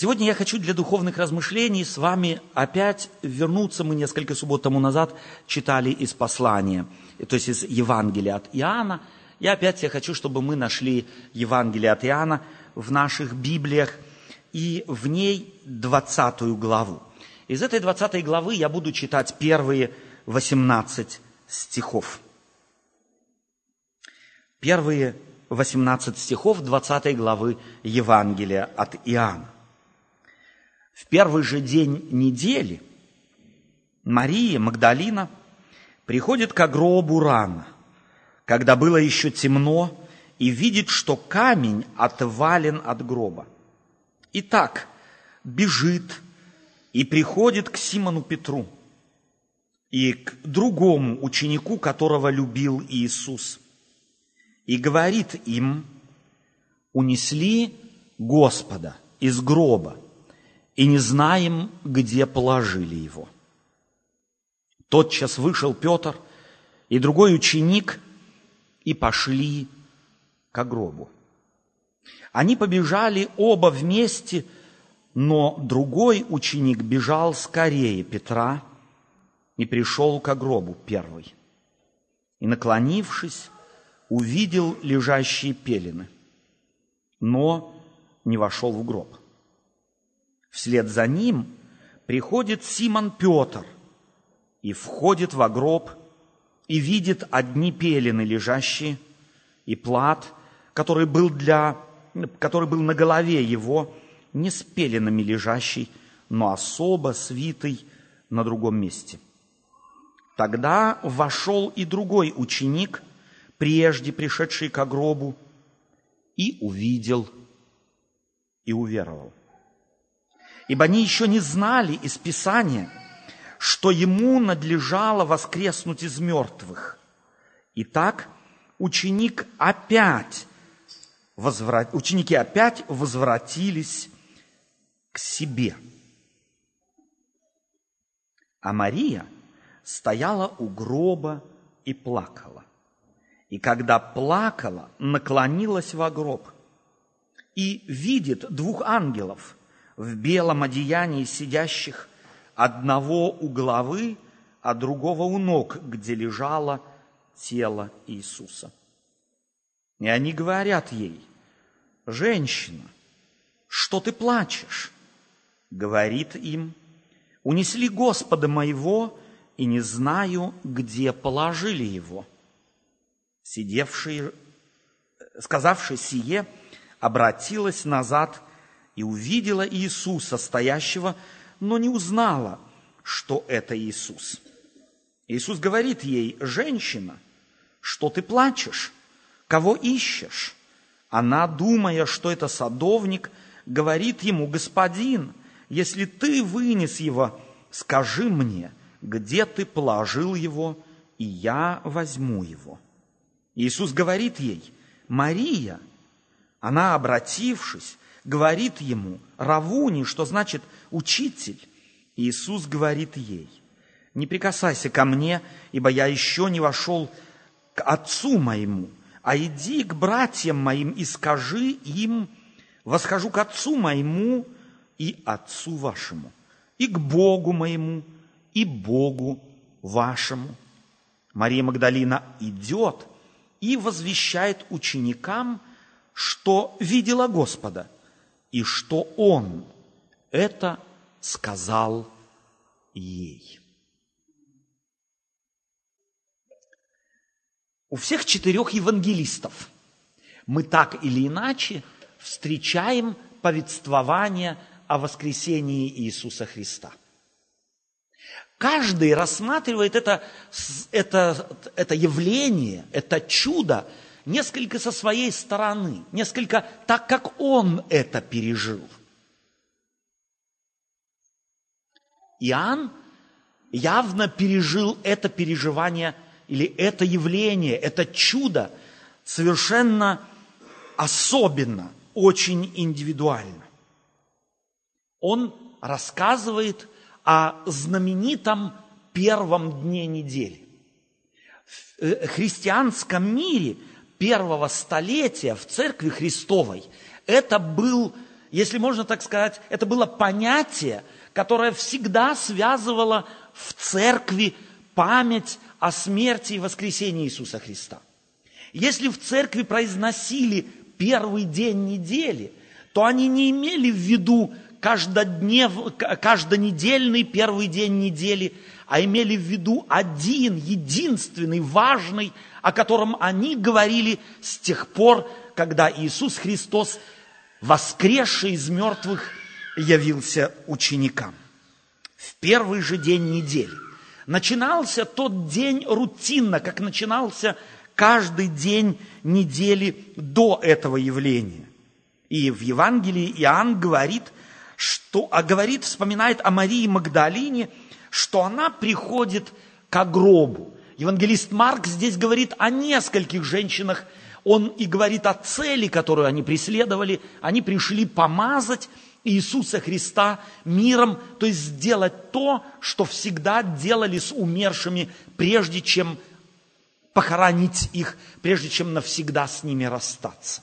Сегодня я хочу для духовных размышлений с вами опять вернуться. Мы несколько суббот тому назад читали из послания, то есть из Евангелия от Иоанна. И опять я хочу, чтобы мы нашли Евангелие от Иоанна в наших Библиях и в ней 20 главу. Из этой 20 главы я буду читать первые 18 стихов. Первые 18 стихов 20 главы Евангелия от Иоанна. В первый же день недели Мария Магдалина приходит к гробу рано, когда было еще темно, и видит, что камень отвален от гроба. Итак, бежит и приходит к Симону Петру и к другому ученику, которого любил Иисус, и говорит им, унесли Господа из гроба, и не знаем, где положили его. Тотчас вышел Петр и другой ученик и пошли к гробу. Они побежали оба вместе, но другой ученик бежал скорее Петра и пришел к гробу первый. И, наклонившись, увидел лежащие пелены, но не вошел в гроб. Вслед за ним приходит Симон Петр и входит во гроб и видит одни пелены лежащие и плат, который был, для, который был на голове его, не с пеленами лежащий, но особо свитый на другом месте. Тогда вошел и другой ученик, прежде пришедший к гробу, и увидел, и уверовал ибо они еще не знали из Писания, что ему надлежало воскреснуть из мертвых. Итак, ученик опять возврат... ученики опять возвратились к себе. А Мария стояла у гроба и плакала. И когда плакала, наклонилась во гроб и видит двух ангелов – в белом одеянии сидящих, одного у головы, а другого у ног, где лежало тело Иисуса. И они говорят ей, «Женщина, что ты плачешь?» Говорит им, «Унесли Господа моего, и не знаю, где положили его». Сидевший, сказавший сие, обратилась назад и увидела Иисуса, стоящего, но не узнала, что это Иисус. Иисус говорит ей, женщина, что ты плачешь? Кого ищешь? Она, думая, что это садовник, говорит ему, господин, если ты вынес его, скажи мне, где ты положил его, и я возьму его. Иисус говорит ей, Мария. Она, обратившись, говорит ему, Равуни, что значит учитель. Иисус говорит ей, не прикасайся ко мне, ибо я еще не вошел к отцу моему, а иди к братьям моим и скажи им, восхожу к отцу моему и отцу вашему, и к Богу моему, и Богу вашему. Мария Магдалина идет и возвещает ученикам, что видела Господа – и что он это сказал ей. У всех четырех евангелистов мы так или иначе встречаем повествование о воскресении Иисуса Христа. Каждый рассматривает это, это, это явление, это чудо несколько со своей стороны, несколько так, как он это пережил. Иоанн явно пережил это переживание или это явление, это чудо совершенно особенно, очень индивидуально. Он рассказывает о знаменитом первом дне недели. В э, христианском мире первого столетия в Церкви Христовой это был если можно так сказать, это было понятие, которое всегда связывало в церкви память о смерти и воскресении Иисуса Христа. Если в церкви произносили первый день недели, то они не имели в виду каждоднев, каждонедельный первый день недели, а имели в виду один, единственный, важный, о котором они говорили с тех пор, когда Иисус Христос, воскресший из мертвых, явился ученикам. В первый же день недели начинался тот день рутинно, как начинался каждый день недели до этого явления. И в Евангелии Иоанн говорит, что, а говорит, вспоминает о Марии Магдалине, что она приходит к гробу. Евангелист Марк здесь говорит о нескольких женщинах. Он и говорит о цели, которую они преследовали. Они пришли помазать Иисуса Христа миром, то есть сделать то, что всегда делали с умершими, прежде чем похоронить их, прежде чем навсегда с ними расстаться.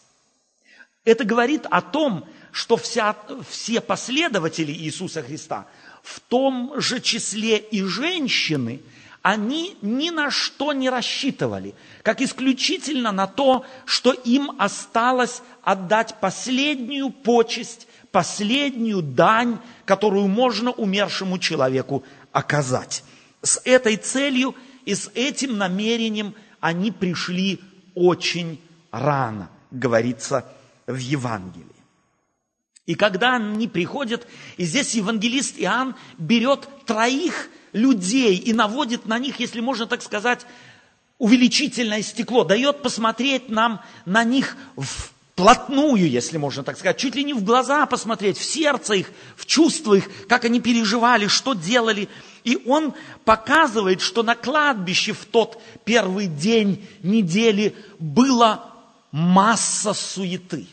Это говорит о том, что вся, все последователи Иисуса Христа, в том же числе и женщины, они ни на что не рассчитывали, как исключительно на то, что им осталось отдать последнюю почесть, последнюю дань, которую можно умершему человеку оказать. С этой целью и с этим намерением они пришли очень рано, говорится в Евангелии. И когда они приходят, и здесь евангелист Иоанн берет троих людей и наводит на них, если можно так сказать, увеличительное стекло, дает посмотреть нам на них вплотную, если можно так сказать, чуть ли не в глаза посмотреть, в сердце их, в чувства их, как они переживали, что делали. И он показывает, что на кладбище в тот первый день недели было масса суеты.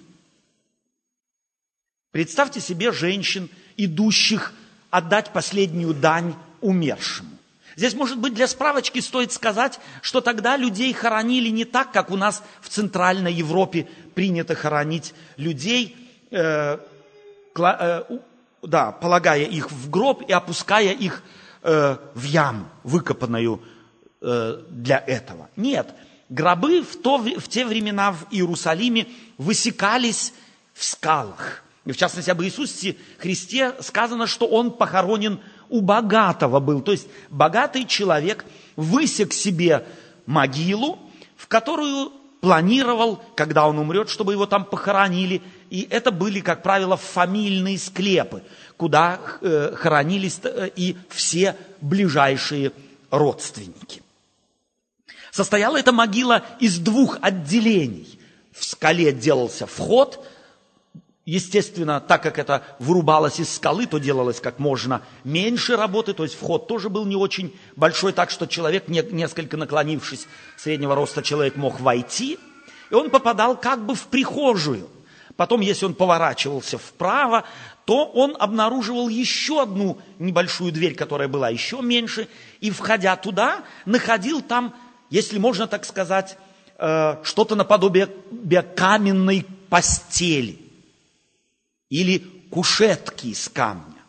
Представьте себе женщин, идущих отдать последнюю дань умершему. Здесь, может быть, для справочки стоит сказать, что тогда людей хоронили не так, как у нас в Центральной Европе принято хоронить людей, э, э, да, полагая их в гроб и опуская их э, в яму, выкопанную э, для этого. Нет, гробы в, то, в те времена в Иерусалиме высекались в скалах. И в частности, об Иисусе Христе сказано, что Он похоронен у богатого был. То есть богатый человек высек себе могилу, в которую планировал, когда он умрет, чтобы его там похоронили. И это были, как правило, фамильные склепы, куда э, хоронились э, и все ближайшие родственники. Состояла эта могила из двух отделений. В скале делался вход, Естественно, так как это вырубалось из скалы, то делалось как можно меньше работы, то есть вход тоже был не очень большой, так что человек, несколько наклонившись, среднего роста человек мог войти, и он попадал как бы в прихожую. Потом, если он поворачивался вправо, то он обнаруживал еще одну небольшую дверь, которая была еще меньше, и, входя туда, находил там, если можно так сказать, э, что-то наподобие каменной постели или кушетки из камня,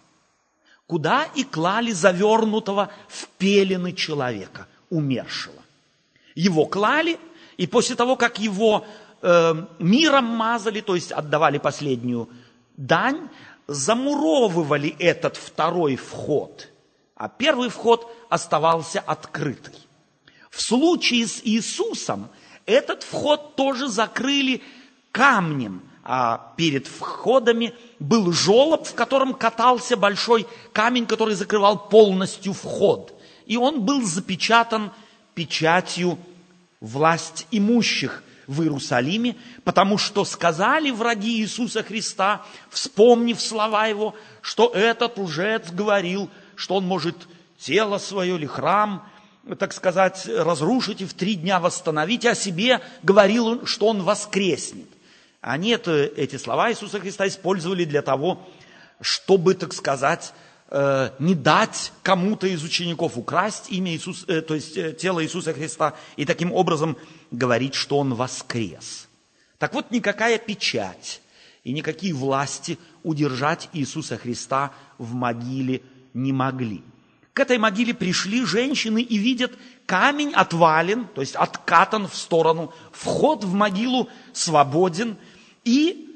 куда и клали завернутого в пелены человека, умершего. Его клали, и после того, как его э, миром мазали, то есть отдавали последнюю дань, замуровывали этот второй вход, а первый вход оставался открытый. В случае с Иисусом этот вход тоже закрыли камнем – а перед входами был желоб, в котором катался большой камень, который закрывал полностью вход. И он был запечатан печатью власть имущих в Иерусалиме, потому что сказали враги Иисуса Христа, вспомнив слова Его, что этот лжец говорил, что он может тело свое или храм, так сказать, разрушить и в три дня восстановить, а себе говорил, что он воскреснет. Они это, эти слова Иисуса Христа использовали для того, чтобы, так сказать, э, не дать кому-то из учеников украсть имя Иисуса, э, то есть э, тело Иисуса Христа, и таким образом говорить, что Он воскрес. Так вот, никакая печать и никакие власти удержать Иисуса Христа в могиле не могли. К этой могиле пришли женщины и видят, камень отвален, то есть откатан в сторону, вход в могилу свободен, и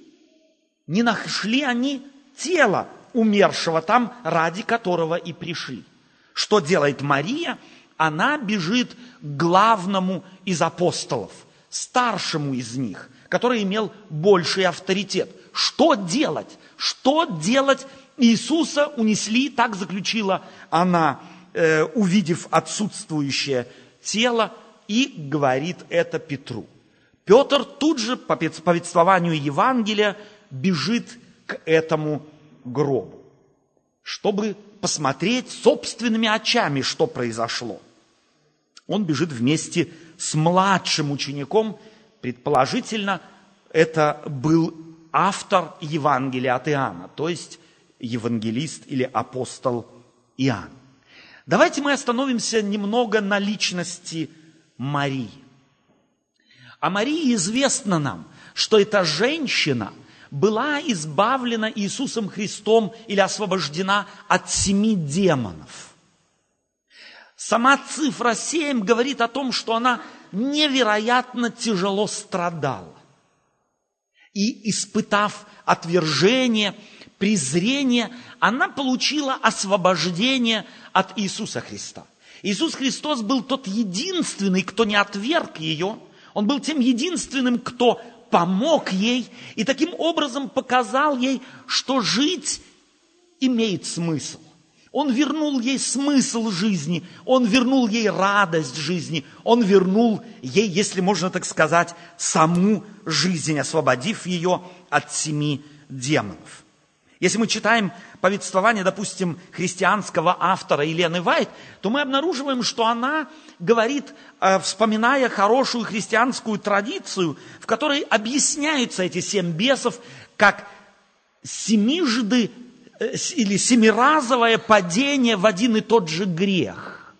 не нашли они тело умершего там, ради которого и пришли. Что делает Мария? Она бежит к главному из апостолов, старшему из них, который имел больший авторитет. Что делать? Что делать? Иисуса унесли, так заключила она, э, увидев отсутствующее тело, и говорит это Петру. Петр тут же, по повествованию Евангелия, бежит к этому гробу, чтобы посмотреть собственными очами, что произошло. Он бежит вместе с младшим учеником, предположительно, это был автор Евангелия от Иоанна, то есть евангелист или апостол Иоанн. Давайте мы остановимся немного на личности Марии. О Марии известно нам, что эта женщина была избавлена Иисусом Христом или освобождена от семи демонов. Сама цифра семь говорит о том, что она невероятно тяжело страдала. И испытав отвержение, презрение, она получила освобождение от Иисуса Христа. Иисус Христос был тот единственный, кто не отверг ее. Он был тем единственным, кто помог ей и таким образом показал ей, что жить имеет смысл. Он вернул ей смысл жизни, он вернул ей радость жизни, он вернул ей, если можно так сказать, саму жизнь, освободив ее от семи демонов. Если мы читаем повествование, допустим, христианского автора Елены Вайт, то мы обнаруживаем, что она говорит, э, вспоминая хорошую христианскую традицию, в которой объясняются эти семь бесов как семижды э, или семиразовое падение в один и тот же грех.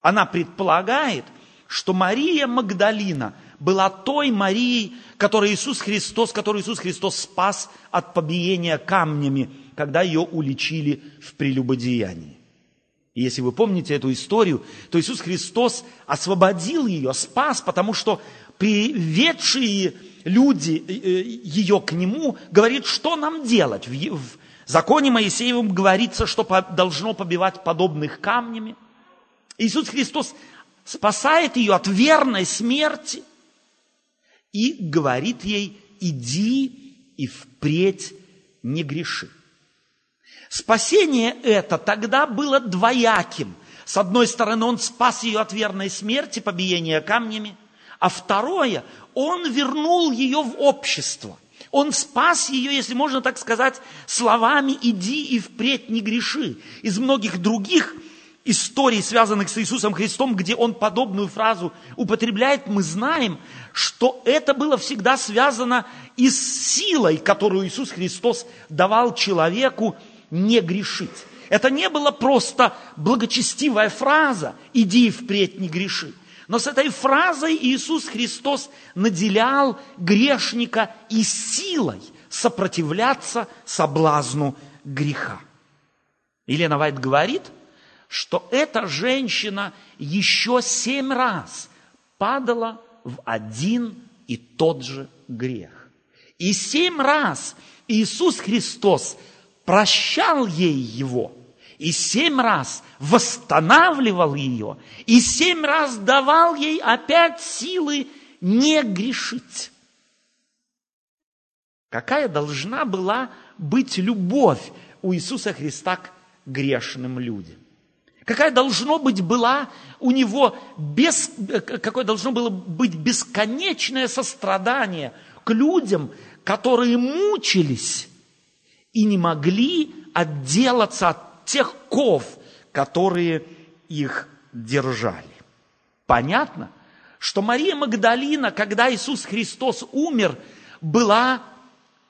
Она предполагает, что Мария Магдалина – была той Марией, которую Иисус Христос, которую Иисус Христос спас от побиения камнями, когда ее уличили в прелюбодеянии. И если вы помните эту историю, то Иисус Христос освободил ее, спас, потому что приведшие люди э, э, ее к Нему говорит, что нам делать. В законе Моисеевом говорится, что должно побивать подобных камнями. Иисус Христос спасает ее от верной смерти – и говорит ей, иди и впредь не греши. Спасение это тогда было двояким. С одной стороны, он спас ее от верной смерти, побиения камнями, а второе, он вернул ее в общество. Он спас ее, если можно так сказать, словами «иди и впредь не греши». Из многих других историй, связанных с Иисусом Христом, где он подобную фразу употребляет, мы знаем, что это было всегда связано и с силой, которую Иисус Христос давал человеку не грешить. Это не было просто благочестивая фраза «иди впредь не греши». Но с этой фразой Иисус Христос наделял грешника и силой сопротивляться соблазну греха. Елена Вайт говорит – что эта женщина еще семь раз падала в один и тот же грех. И семь раз Иисус Христос прощал ей его, и семь раз восстанавливал ее, и семь раз давал ей опять силы не грешить. Какая должна была быть любовь у Иисуса Христа к грешным людям? Какая должно быть была у него без, какое должно было быть бесконечное сострадание к людям, которые мучились и не могли отделаться от тех ков, которые их держали. Понятно, что Мария Магдалина, когда Иисус Христос умер, была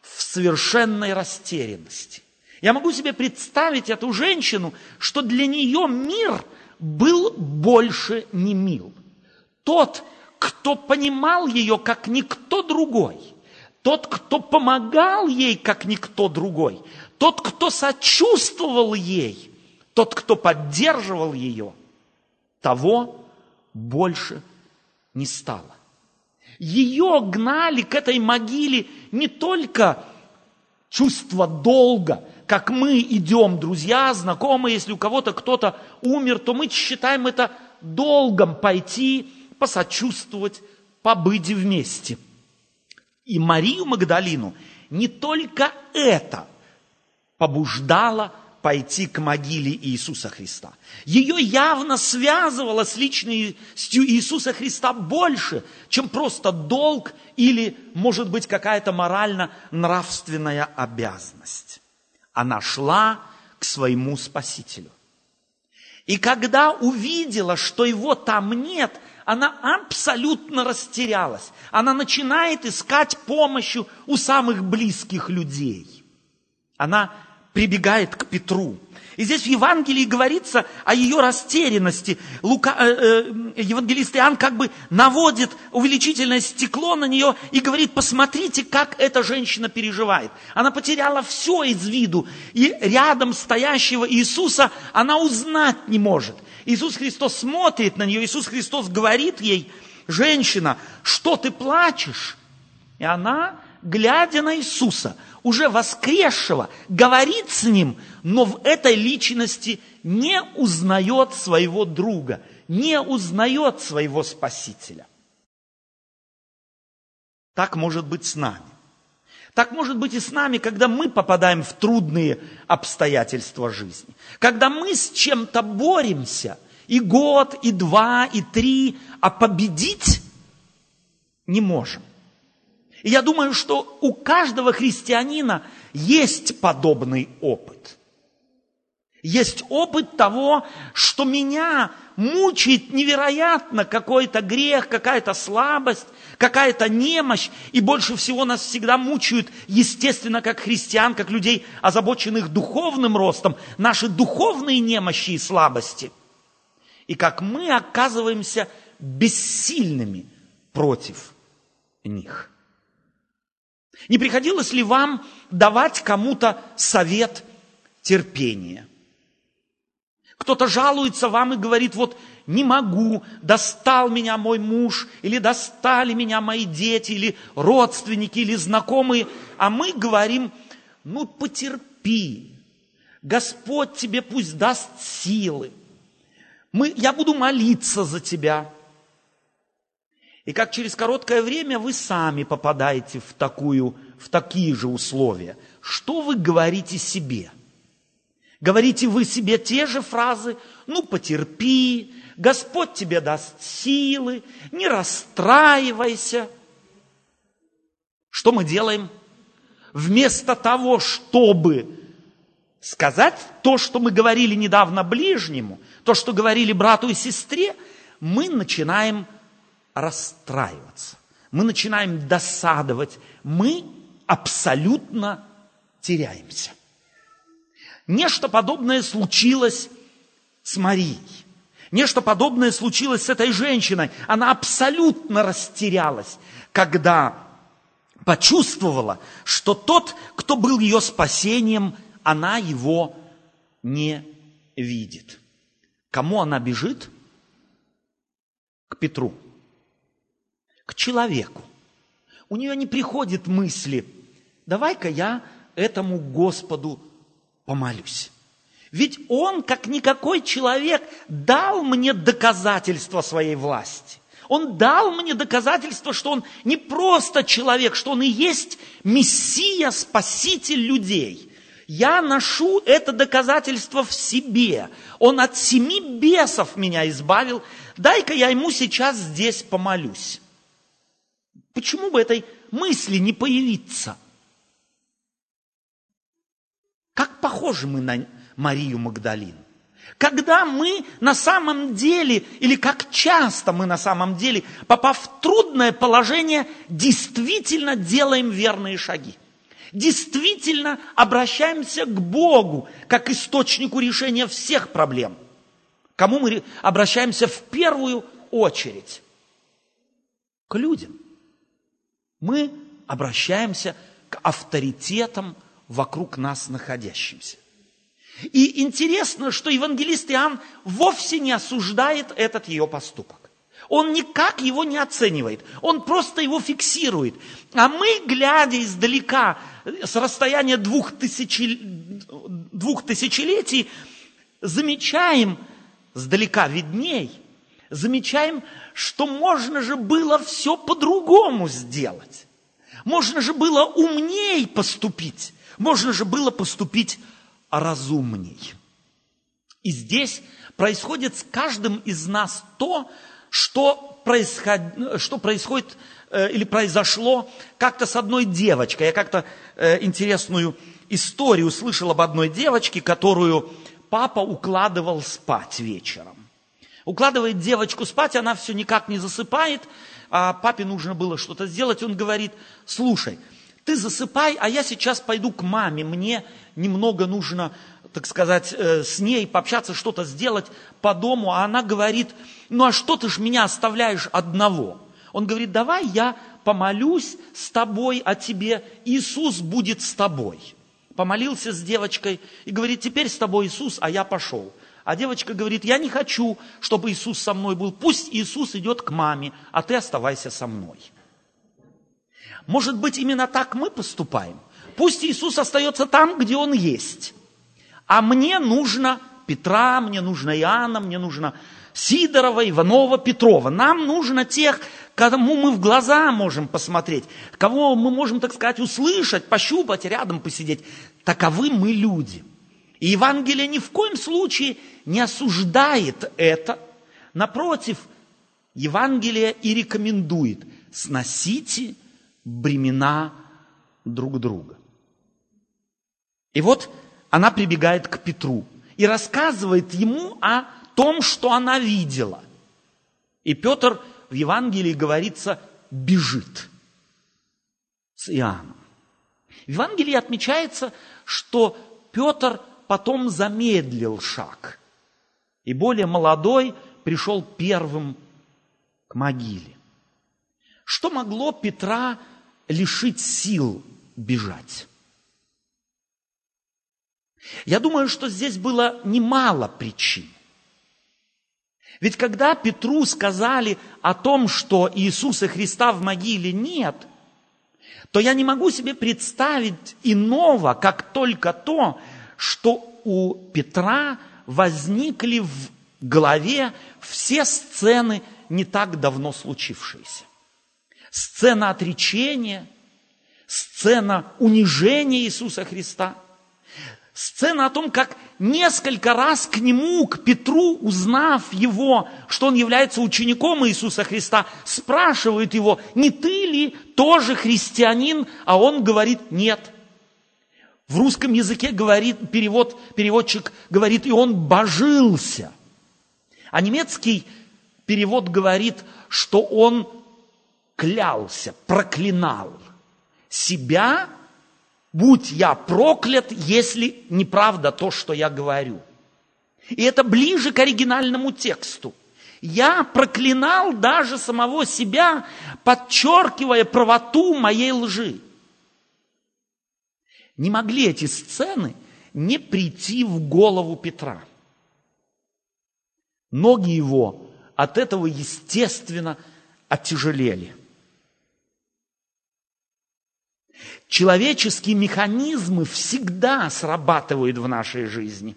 в совершенной растерянности. Я могу себе представить эту женщину, что для нее мир был больше не мил. Тот, кто понимал ее как никто другой, тот, кто помогал ей, как никто другой, тот, кто сочувствовал ей, тот, кто поддерживал ее, того больше не стало. Ее гнали к этой могиле не только чувство долга, как мы идем, друзья, знакомые, если у кого-то кто-то умер, то мы считаем это долгом пойти, посочувствовать, побыть вместе. И Марию Магдалину не только это побуждало пойти к могиле Иисуса Христа. Ее явно связывало с личностью Иисуса Христа больше, чем просто долг или, может быть, какая-то морально-нравственная обязанность. Она шла к своему Спасителю. И когда увидела, что его там нет, она абсолютно растерялась. Она начинает искать помощи у самых близких людей. Она прибегает к Петру. И здесь в Евангелии говорится о ее растерянности. Лука, э, э, евангелист Иоанн как бы наводит увеличительное стекло на нее и говорит, посмотрите, как эта женщина переживает. Она потеряла все из виду, и рядом стоящего Иисуса она узнать не может. Иисус Христос смотрит на нее, Иисус Христос говорит ей, женщина, что ты плачешь? И она, глядя на Иисуса, уже воскресшего, говорит с ним, но в этой личности не узнает своего друга, не узнает своего Спасителя. Так может быть с нами. Так может быть и с нами, когда мы попадаем в трудные обстоятельства жизни. Когда мы с чем-то боремся, и год, и два, и три, а победить не можем. И я думаю, что у каждого христианина есть подобный опыт. Есть опыт того, что меня мучает невероятно какой-то грех, какая-то слабость, какая-то немощь. И больше всего нас всегда мучают, естественно, как христиан, как людей, озабоченных духовным ростом, наши духовные немощи и слабости. И как мы оказываемся бессильными против них. Не приходилось ли вам давать кому-то совет терпения? Кто-то жалуется вам и говорит, вот не могу, достал меня мой муж, или достали меня мои дети, или родственники, или знакомые. А мы говорим, ну потерпи, Господь тебе пусть даст силы. Мы, я буду молиться за тебя. И как через короткое время вы сами попадаете в, такую, в такие же условия. Что вы говорите себе? Говорите вы себе те же фразы, ну потерпи, Господь тебе даст силы, не расстраивайся. Что мы делаем? Вместо того, чтобы сказать то, что мы говорили недавно ближнему, то, что говорили брату и сестре, мы начинаем расстраиваться, мы начинаем досадовать, мы абсолютно теряемся. Нечто подобное случилось с Марией. Нечто подобное случилось с этой женщиной. Она абсолютно растерялась, когда почувствовала, что тот, кто был ее спасением, она его не видит. Кому она бежит? К Петру к человеку. У нее не приходит мысли, давай-ка я этому Господу помолюсь. Ведь Он, как никакой человек, дал мне доказательство своей власти. Он дал мне доказательство, что Он не просто человек, что Он и есть Мессия, Спаситель людей. Я ношу это доказательство в себе. Он от семи бесов меня избавил. Дай-ка я Ему сейчас здесь помолюсь. Почему бы этой мысли не появиться? Как похожи мы на Марию Магдалину? Когда мы на самом деле, или как часто мы на самом деле, попав в трудное положение, действительно делаем верные шаги. Действительно обращаемся к Богу, как источнику решения всех проблем. Кому мы обращаемся в первую очередь? К людям – мы обращаемся к авторитетам вокруг нас находящимся. И интересно, что евангелист Иоанн вовсе не осуждает этот ее поступок. Он никак его не оценивает, он просто его фиксирует. А мы, глядя издалека, с расстояния двух, тысячи, двух тысячелетий, замечаем, сдалека видней, замечаем, что можно же было все по-другому сделать. Можно же было умней поступить. Можно же было поступить разумней. И здесь происходит с каждым из нас то, что, происход... что происходит э, или произошло как-то с одной девочкой. Я как-то э, интересную историю услышал об одной девочке, которую папа укладывал спать вечером. Укладывает девочку спать, она все никак не засыпает, а папе нужно было что-то сделать. Он говорит, слушай, ты засыпай, а я сейчас пойду к маме, мне немного нужно, так сказать, э, с ней пообщаться, что-то сделать по дому. А она говорит, ну а что ты ж меня оставляешь одного? Он говорит, давай я помолюсь с тобой о тебе, Иисус будет с тобой. Помолился с девочкой и говорит, теперь с тобой Иисус, а я пошел. А девочка говорит, я не хочу, чтобы Иисус со мной был. Пусть Иисус идет к маме, а ты оставайся со мной. Может быть, именно так мы поступаем. Пусть Иисус остается там, где Он есть. А мне нужно Петра, мне нужно Иоанна, мне нужно Сидорова, Иванова, Петрова. Нам нужно тех, кому мы в глаза можем посмотреть, кого мы можем, так сказать, услышать, пощупать, рядом посидеть. Таковы мы люди. И Евангелие ни в коем случае не осуждает это. Напротив, Евангелие и рекомендует сносите бремена друг друга. И вот она прибегает к Петру и рассказывает ему о том, что она видела. И Петр в Евангелии говорится бежит с Иоанном. В Евангелии отмечается, что Петр потом замедлил шаг. И более молодой пришел первым к могиле. Что могло Петра лишить сил бежать? Я думаю, что здесь было немало причин. Ведь когда Петру сказали о том, что Иисуса Христа в могиле нет, то я не могу себе представить иного, как только то, что у Петра возникли в голове все сцены не так давно случившиеся сцена отречения, сцена унижения Иисуса Христа, сцена о том, как несколько раз к нему, к Петру, узнав его, что он является учеником Иисуса Христа, спрашивают его, не ты ли тоже христианин, а он говорит, нет. В русском языке говорит, перевод, переводчик говорит, и он божился. А немецкий перевод говорит, что он клялся, проклинал себя, будь я проклят, если неправда то, что я говорю. И это ближе к оригинальному тексту. Я проклинал даже самого себя, подчеркивая правоту моей лжи. Не могли эти сцены не прийти в голову Петра. Ноги его от этого, естественно, оттяжелели. Человеческие механизмы всегда срабатывают в нашей жизни.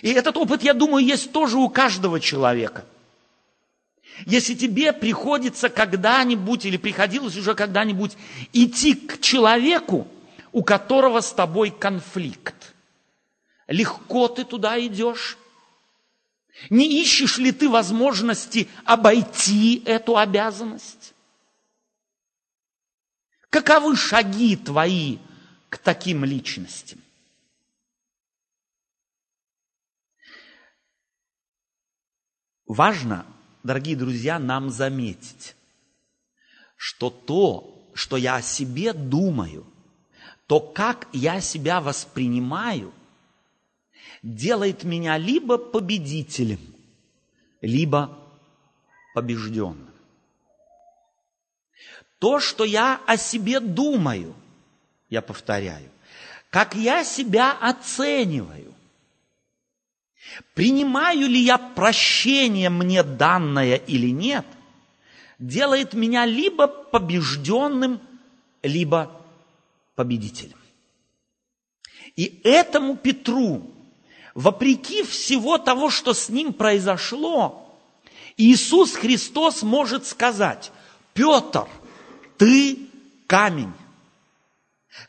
И этот опыт, я думаю, есть тоже у каждого человека. Если тебе приходится когда-нибудь или приходилось уже когда-нибудь идти к человеку, у которого с тобой конфликт, легко ты туда идешь? Не ищешь ли ты возможности обойти эту обязанность? Каковы шаги твои к таким личностям? Важно, дорогие друзья, нам заметить, что то, что я о себе думаю, то, как я себя воспринимаю, делает меня либо победителем, либо побежденным. то, что я о себе думаю, я повторяю, как я себя оцениваю. Принимаю ли я прощение мне данное или нет, делает меня либо побежденным, либо победителем. И этому Петру, вопреки всего того, что с ним произошло, Иисус Христос может сказать, Петр, ты камень.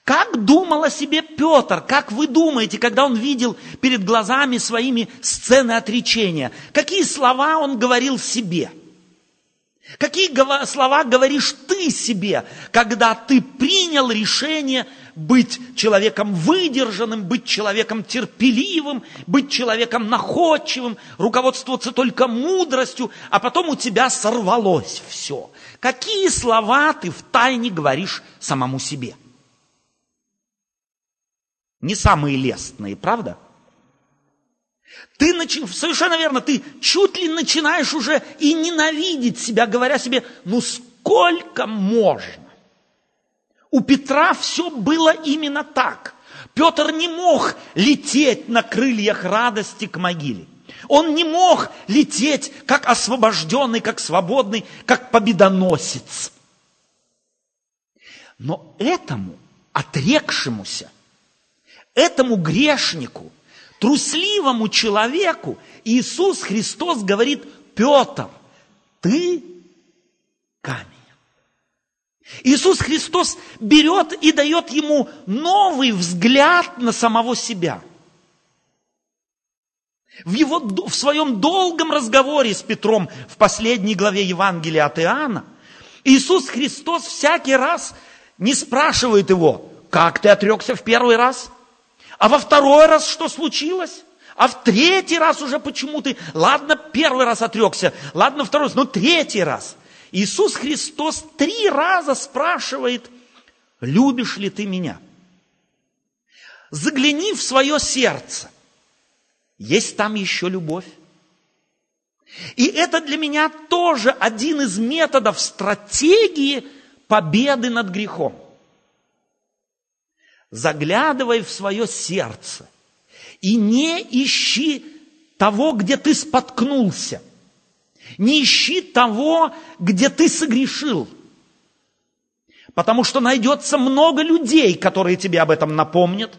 Как думал о себе Петр? Как вы думаете, когда он видел перед глазами своими сцены отречения? Какие слова он говорил себе? Какие слова говоришь ты себе, когда ты принял решение быть человеком выдержанным, быть человеком терпеливым, быть человеком находчивым, руководствоваться только мудростью, а потом у тебя сорвалось все. Какие слова ты в тайне говоришь самому себе? Не самые лестные, правда? Ты начи... совершенно верно, ты чуть ли начинаешь уже и ненавидеть себя, говоря себе, ну сколько можно? У Петра все было именно так. Петр не мог лететь на крыльях радости к могиле. Он не мог лететь как освобожденный, как свободный, как победоносец. Но этому отрекшемуся, этому грешнику, трусливому человеку Иисус Христос говорит, Петр, ты камень. Иисус Христос берет и дает ему новый взгляд на самого себя. В, его, в своем долгом разговоре с Петром в последней главе Евангелия от Иоанна Иисус Христос всякий раз не спрашивает его, как ты отрекся в первый раз, а во второй раз что случилось, а в третий раз уже почему ты, ладно, первый раз отрекся, ладно, второй раз, но третий раз. Иисус Христос три раза спрашивает, любишь ли ты меня? Загляни в свое сердце. Есть там еще любовь. И это для меня тоже один из методов стратегии победы над грехом. Заглядывай в свое сердце и не ищи того, где ты споткнулся. Не ищи того, где ты согрешил. Потому что найдется много людей, которые тебе об этом напомнят.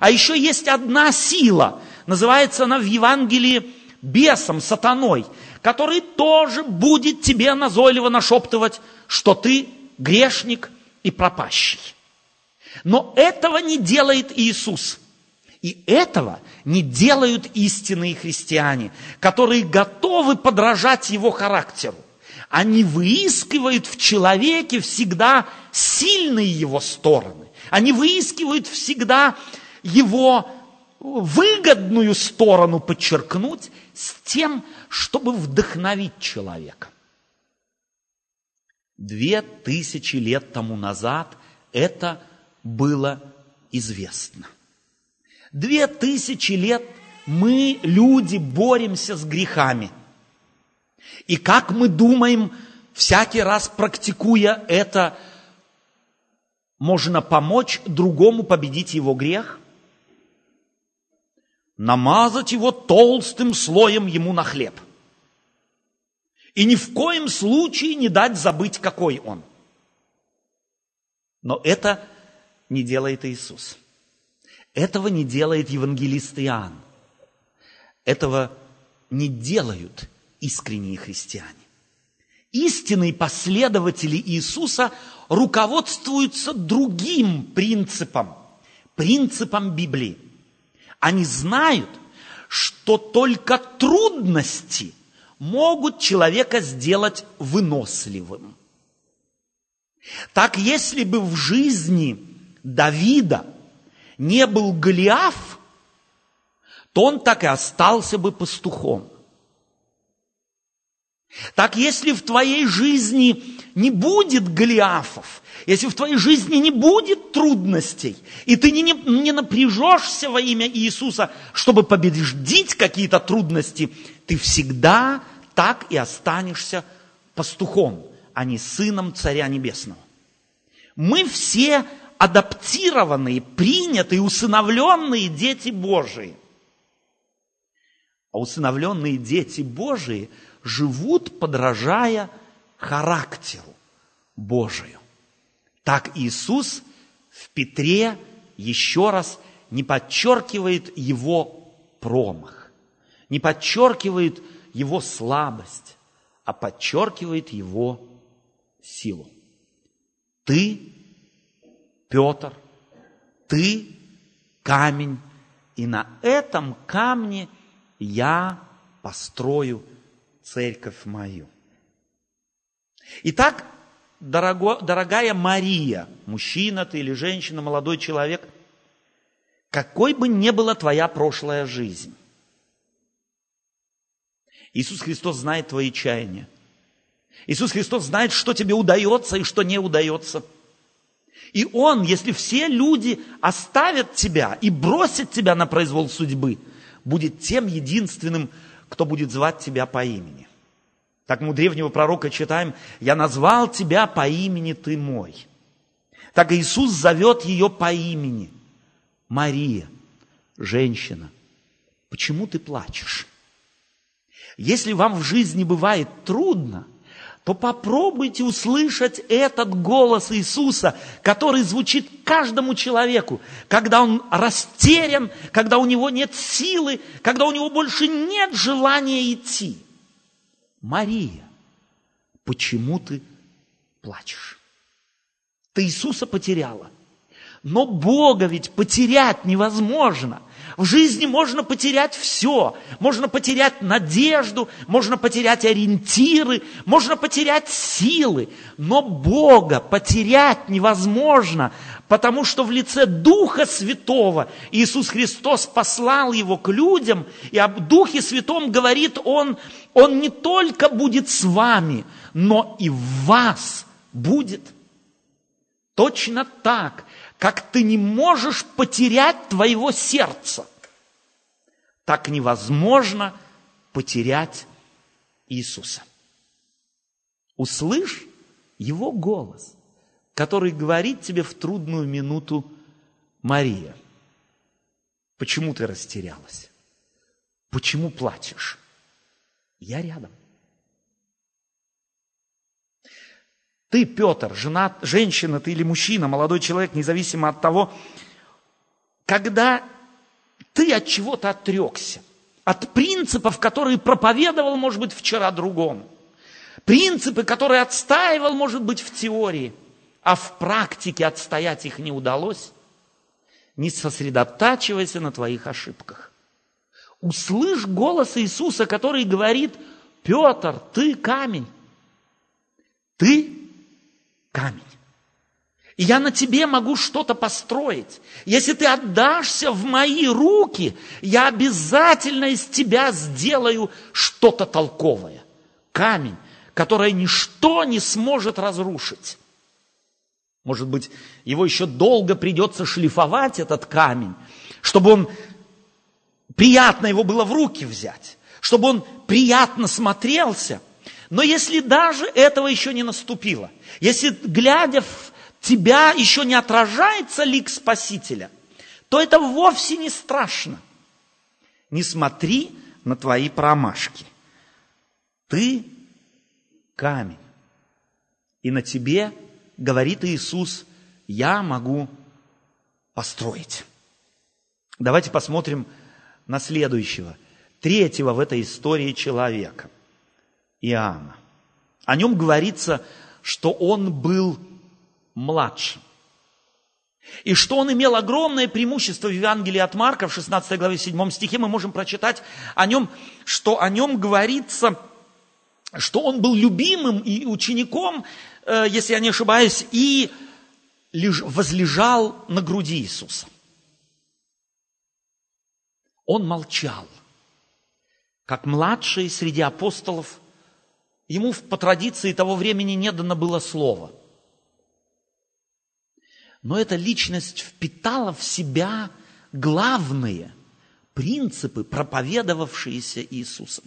А еще есть одна сила, называется она в Евангелии бесом, сатаной, который тоже будет тебе назойливо нашептывать, что ты грешник и пропащий. Но этого не делает Иисус. И этого не делают истинные христиане, которые готовы подражать его характеру. Они выискивают в человеке всегда сильные его стороны. Они выискивают всегда его выгодную сторону подчеркнуть с тем, чтобы вдохновить человека. Две тысячи лет тому назад это было известно. Две тысячи лет мы, люди, боремся с грехами. И как мы думаем, всякий раз практикуя это, можно помочь другому победить его грех? Намазать его толстым слоем ему на хлеб. И ни в коем случае не дать забыть, какой он. Но это не делает Иисус. Этого не делает евангелист Иоанн. Этого не делают искренние христиане. Истинные последователи Иисуса руководствуются другим принципом, принципом Библии. Они знают, что только трудности могут человека сделать выносливым. Так если бы в жизни Давида – не был Голиаф, то он так и остался бы пастухом. Так если в твоей жизни не будет Голиафов, если в твоей жизни не будет трудностей, и ты не, не, не напряжешься во имя Иисуса, чтобы победить какие-то трудности, ты всегда так и останешься пастухом, а не сыном Царя Небесного. Мы все адаптированные, принятые, усыновленные дети Божии. А усыновленные дети Божии живут, подражая характеру Божию. Так Иисус в Петре еще раз не подчеркивает его промах, не подчеркивает его слабость, а подчеркивает его силу. Ты, Петр, ты камень, и на этом камне я построю церковь мою. Итак, дорого, дорогая Мария, мужчина ты или женщина, молодой человек, какой бы ни была твоя прошлая жизнь, Иисус Христос знает твои чаяния. Иисус Христос знает, что тебе удается и что не удается. И Он, если все люди оставят тебя и бросят тебя на произвол судьбы, будет тем единственным, кто будет звать тебя по имени. Так мы у древнего пророка читаем, «Я назвал тебя по имени ты мой». Так Иисус зовет ее по имени. Мария, женщина, почему ты плачешь? Если вам в жизни бывает трудно, попробуйте услышать этот голос Иисуса, который звучит каждому человеку, когда он растерян, когда у него нет силы, когда у него больше нет желания идти. Мария, почему ты плачешь? Ты Иисуса потеряла. Но Бога ведь потерять невозможно. В жизни можно потерять все. Можно потерять надежду, можно потерять ориентиры, можно потерять силы. Но Бога потерять невозможно, потому что в лице Духа Святого Иисус Христос послал его к людям, и об Духе Святом говорит Он, Он не только будет с вами, но и в вас будет. Точно так, как ты не можешь потерять твоего сердца, так невозможно потерять Иисуса. Услышь Его голос, который говорит тебе в трудную минуту, Мария, почему ты растерялась? Почему плачешь? Я рядом. Ты, Петр, жена, женщина ты или мужчина, молодой человек, независимо от того, когда ты от чего-то отрекся, от принципов, которые проповедовал, может быть, вчера другому, принципы, которые отстаивал, может быть, в теории, а в практике отстоять их не удалось, не сосредотачивайся на твоих ошибках. Услышь голос Иисуса, который говорит, Петр, ты камень, ты камень. И я на тебе могу что-то построить. Если ты отдашься в мои руки, я обязательно из тебя сделаю что-то толковое. Камень, которое ничто не сможет разрушить. Может быть, его еще долго придется шлифовать, этот камень, чтобы он приятно его было в руки взять, чтобы он приятно смотрелся – но если даже этого еще не наступило, если, глядя в тебя, еще не отражается лик Спасителя, то это вовсе не страшно. Не смотри на твои промашки. Ты камень. И на тебе, говорит Иисус, я могу построить. Давайте посмотрим на следующего, третьего в этой истории человека – Иоанна. О нем говорится, что он был младшим. И что он имел огромное преимущество в Евангелии от Марка, в 16 главе 7 стихе мы можем прочитать о нем, что о нем говорится, что он был любимым и учеником, э, если я не ошибаюсь, и возлежал на груди Иисуса. Он молчал. Как младший среди апостолов – Ему по традиции того времени не дано было слова. Но эта личность впитала в себя главные принципы, проповедовавшиеся Иисусом.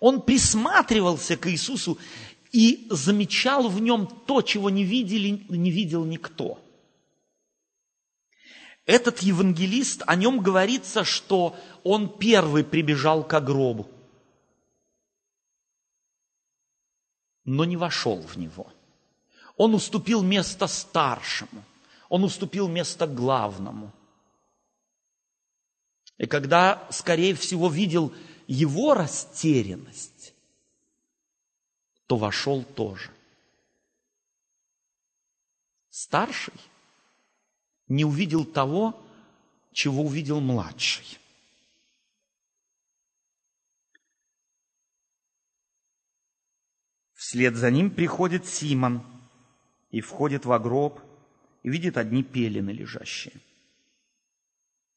Он присматривался к Иисусу, и замечал в нем то, чего не, видели, не видел никто. Этот евангелист, о нем говорится, что он первый прибежал к гробу, но не вошел в него. Он уступил место старшему, он уступил место главному. И когда, скорее всего, видел его растерянность, то вошел тоже. Старший не увидел того, чего увидел младший. Вслед за ним приходит Симон и входит в гроб и видит одни пелены лежащие.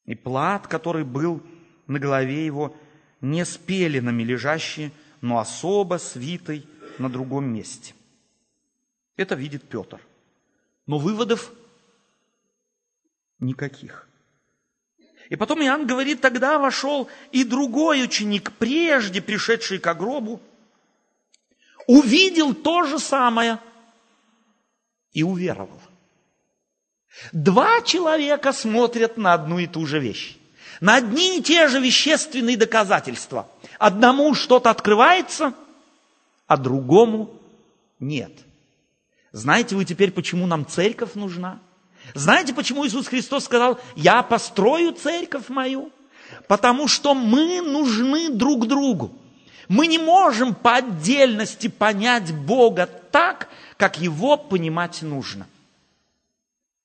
И плат, который был на голове его, не с пеленами лежащие, но особо свитой на другом месте. Это видит Петр. Но выводов никаких. И потом Иоанн говорит, тогда вошел и другой ученик, прежде пришедший к гробу, увидел то же самое и уверовал. Два человека смотрят на одну и ту же вещь. На одни и те же вещественные доказательства. Одному что-то открывается, а другому нет. Знаете вы теперь, почему нам церковь нужна? Знаете, почему Иисус Христос сказал, я построю церковь мою? Потому что мы нужны друг другу. Мы не можем по отдельности понять Бога так, как Его понимать нужно.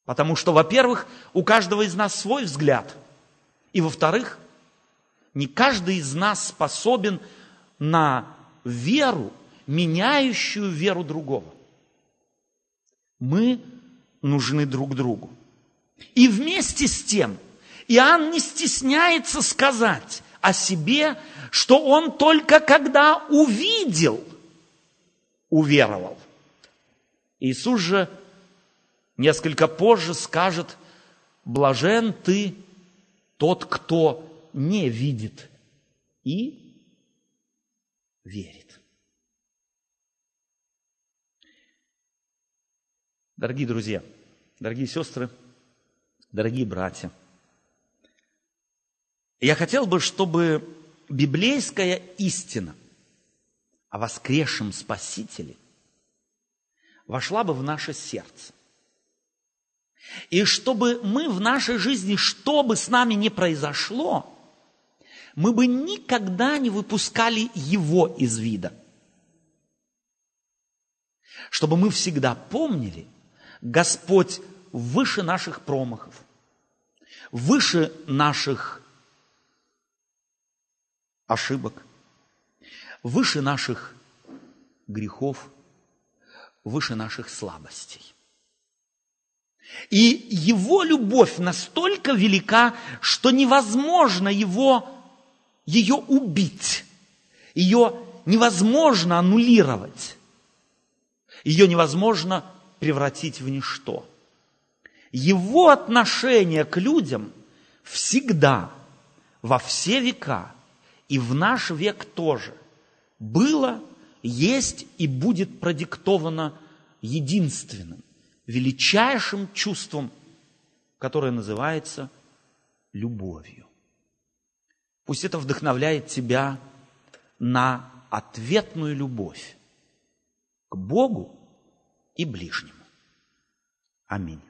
Потому что, во-первых, у каждого из нас свой взгляд. И, во-вторых, не каждый из нас способен на веру, меняющую веру другого. Мы нужны друг другу. И вместе с тем Иоанн не стесняется сказать о себе, что он только когда увидел, уверовал. Иисус же несколько позже скажет, блажен ты, тот, кто не видит и верит. Дорогие друзья, дорогие сестры, дорогие братья, я хотел бы, чтобы библейская истина о воскресшем Спасителе вошла бы в наше сердце. И чтобы мы в нашей жизни, что бы с нами ни произошло, мы бы никогда не выпускали его из вида. Чтобы мы всегда помнили – Господь выше наших промахов, выше наших ошибок, выше наших грехов, выше наших слабостей. И его любовь настолько велика, что невозможно его, ее убить, ее невозможно аннулировать, ее невозможно превратить в ничто. Его отношение к людям всегда, во все века, и в наш век тоже, было, есть и будет продиктовано единственным, величайшим чувством, которое называется любовью. Пусть это вдохновляет тебя на ответную любовь к Богу и ближнему. Аминь.